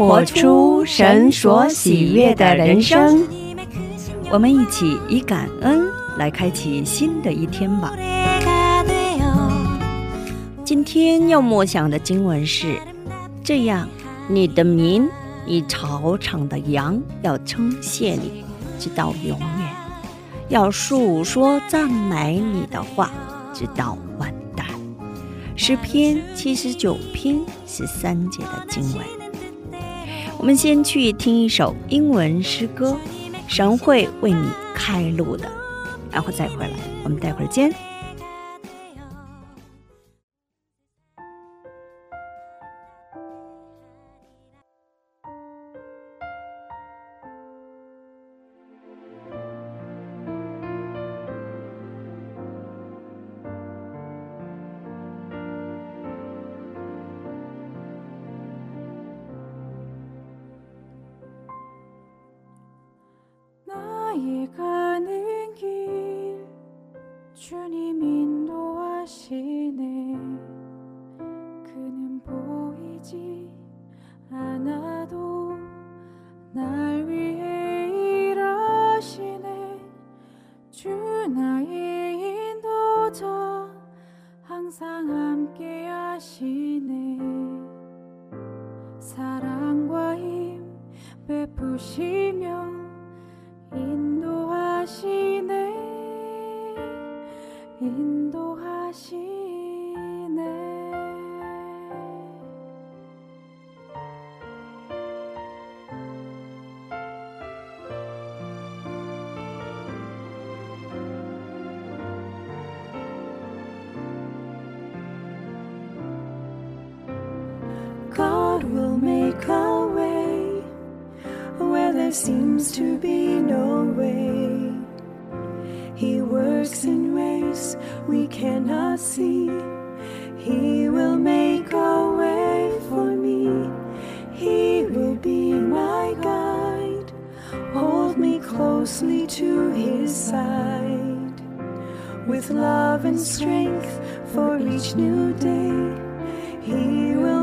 活出神所喜悦的人生。我们一起以感恩来开启新的一天吧。今天要默想的经文是：这样，你的民，你草场的羊要称谢你，直到永远；要述说赞美你的话，直到万代。诗篇七十九篇十三节的经文。我们先去听一首英文诗歌，神会为你开路的，然后再回来。我们待会儿见。 하시네. 그는 보이지 않아도 날 위해 일하시네. 주 나의 인도자 항상 함께 하시네 there seems to be no way. He works in ways we cannot see. He will make a way for me. He will be my guide. Hold me closely to his side. With love and strength for each new day. He will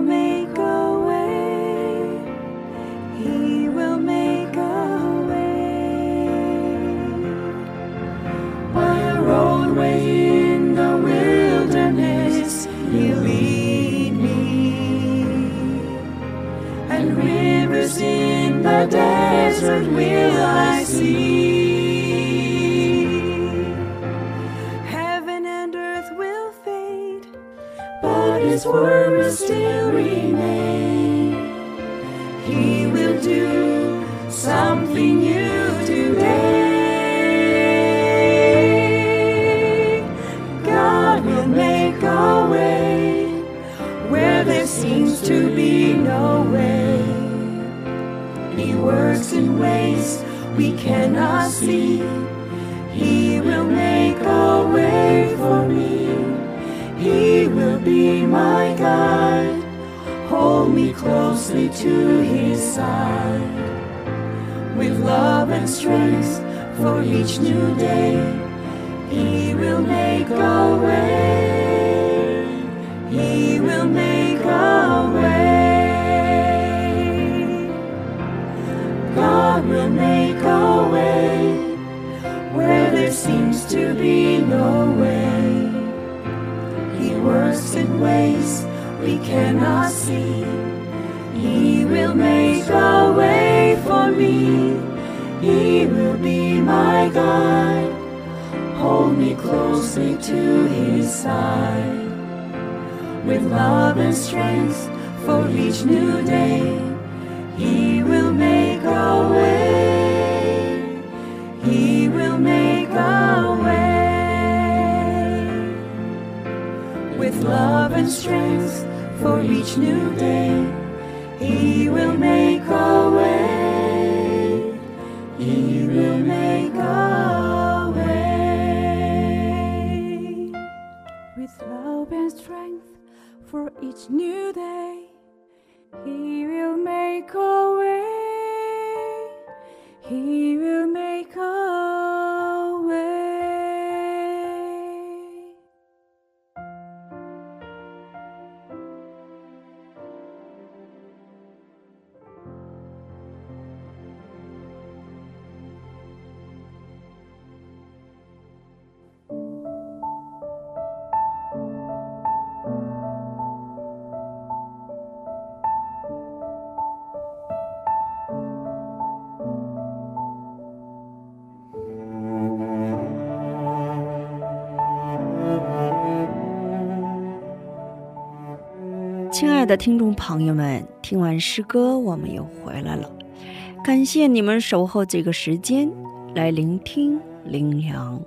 His word will still remain. He will do something new today. God will make a way where there seems to be no way. He works in ways we cannot see. He will make to his side. With love and strength for each new day, he will make a way. He will make a way. God will make a way where there seems to be no way. He works in ways we cannot see. He will make a way for me. He will be my guide. Hold me closely to his side. With love and strength for each new day, he will make a way. He will make a way. With love and strength for each new day, he will make a way. He will make a way. With love and strength for each new day, He will make a way. He will make 的听众朋友们，听完诗歌，我们又回来了。感谢你们守候这个时间来聆听灵粮。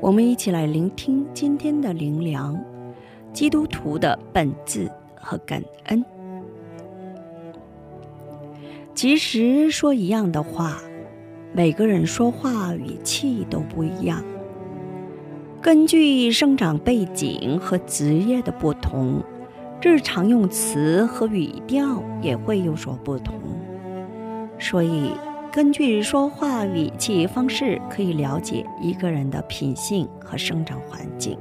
我们一起来聆听今天的灵粮：基督徒的本质和感恩。其实说一样的话，每个人说话语气都不一样。根据生长背景和职业的不同，日常用词和语调也会有所不同。所以，根据说话语气方式，可以了解一个人的品性和生长环境。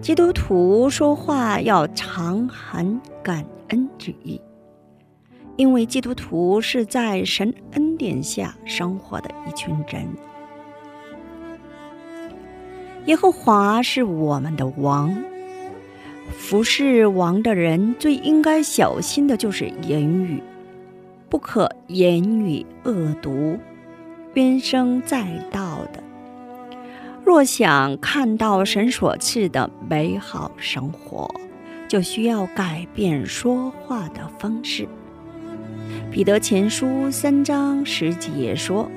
基督徒说话要常含感恩之意，因为基督徒是在神恩典下生活的一群人。耶和华是我们的王，服侍王的人最应该小心的就是言语。不可言语恶毒、冤声载道的。若想看到神所赐的美好生活，就需要改变说话的方式。彼得前书三章十节说：“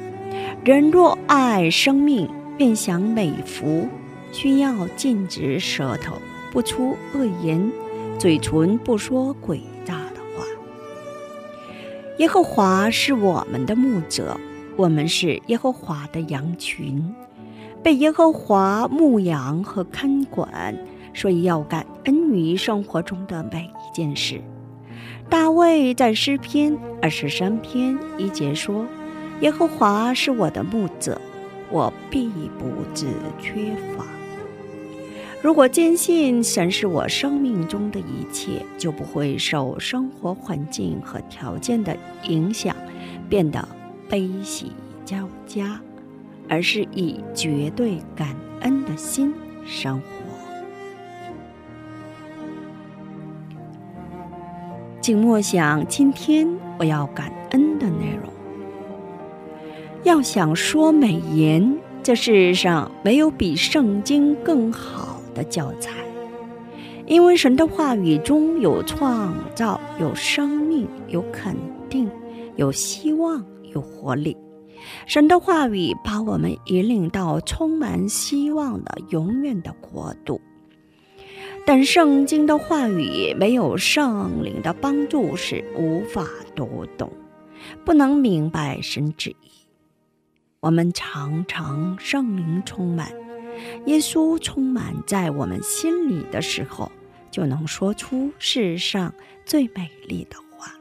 人若爱生命，便想美福，需要禁止舌头不出恶言，嘴唇不说诡诈的话。”耶和华是我们的牧者，我们是耶和华的羊群，被耶和华牧养和看管，所以要感恩于生活中的每一件事。大卫在诗篇二十三篇一节说：“耶和华是我的牧者，我必不致缺乏。”如果坚信神是我生命中的一切，就不会受生活环境和条件的影响，变得悲喜交加，而是以绝对感恩的心生活。请默想今天我要感恩的内容。要想说美言，这世上没有比圣经更好。的教材，因为神的话语中有创造、有生命、有肯定、有希望、有活力。神的话语把我们引领到充满希望的永远的国度。但圣经的话语没有圣灵的帮助是无法读懂，不能明白神旨意。我们常常圣灵充满。耶稣充满在我们心里的时候，就能说出世上最美丽的话，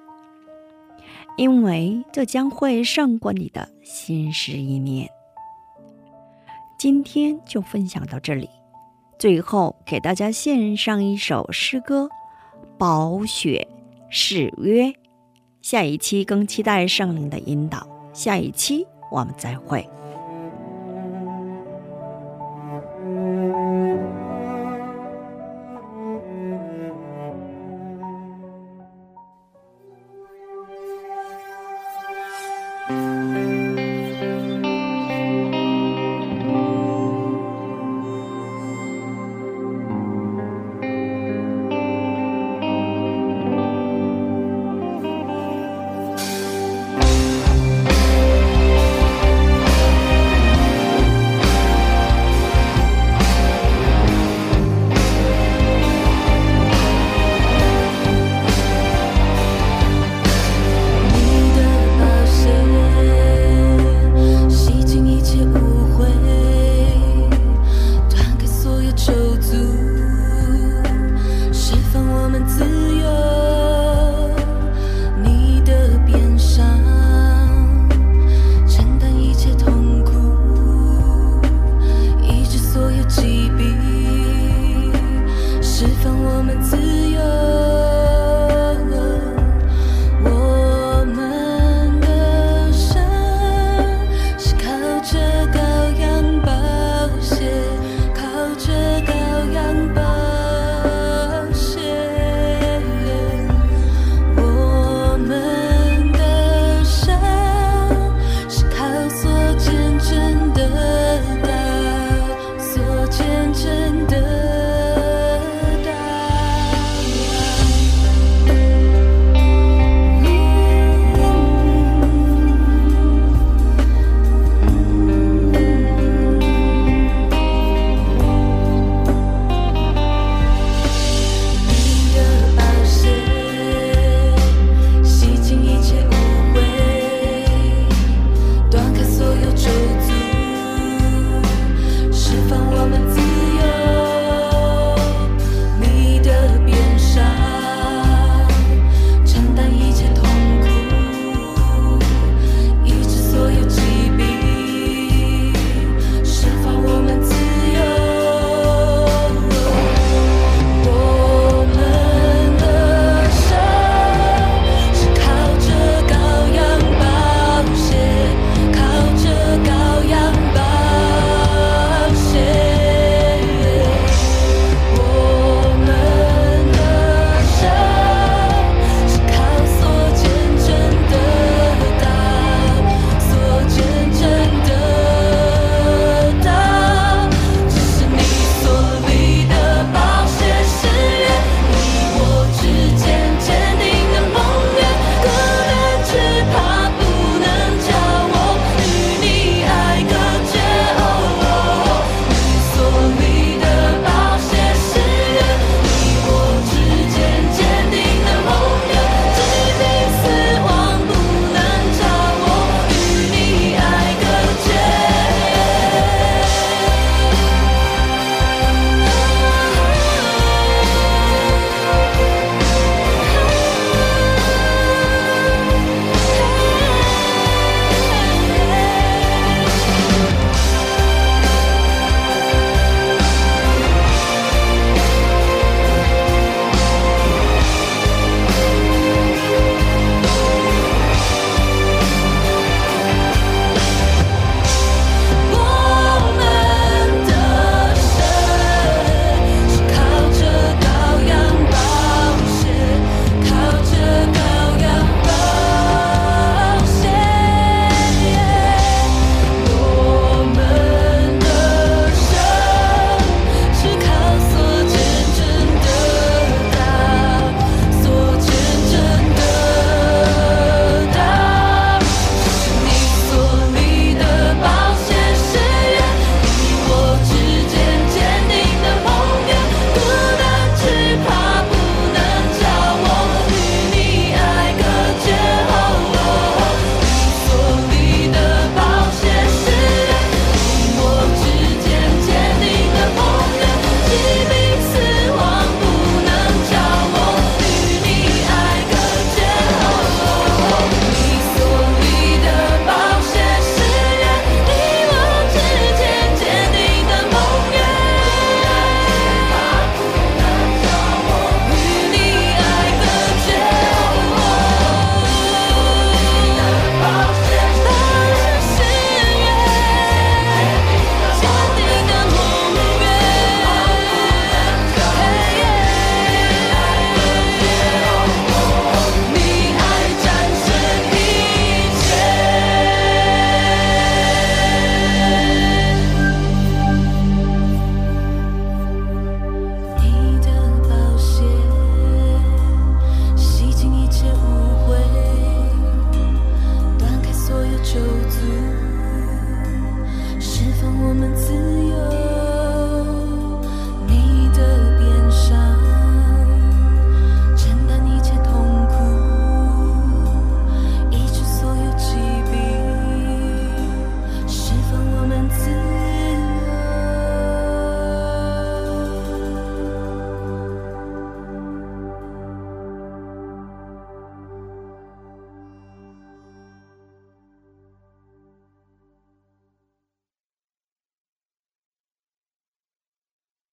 因为这将会胜过你的心思意念。今天就分享到这里，最后给大家献上一首诗歌《宝雪誓约》。下一期更期待圣灵的引导，下一期我们再会。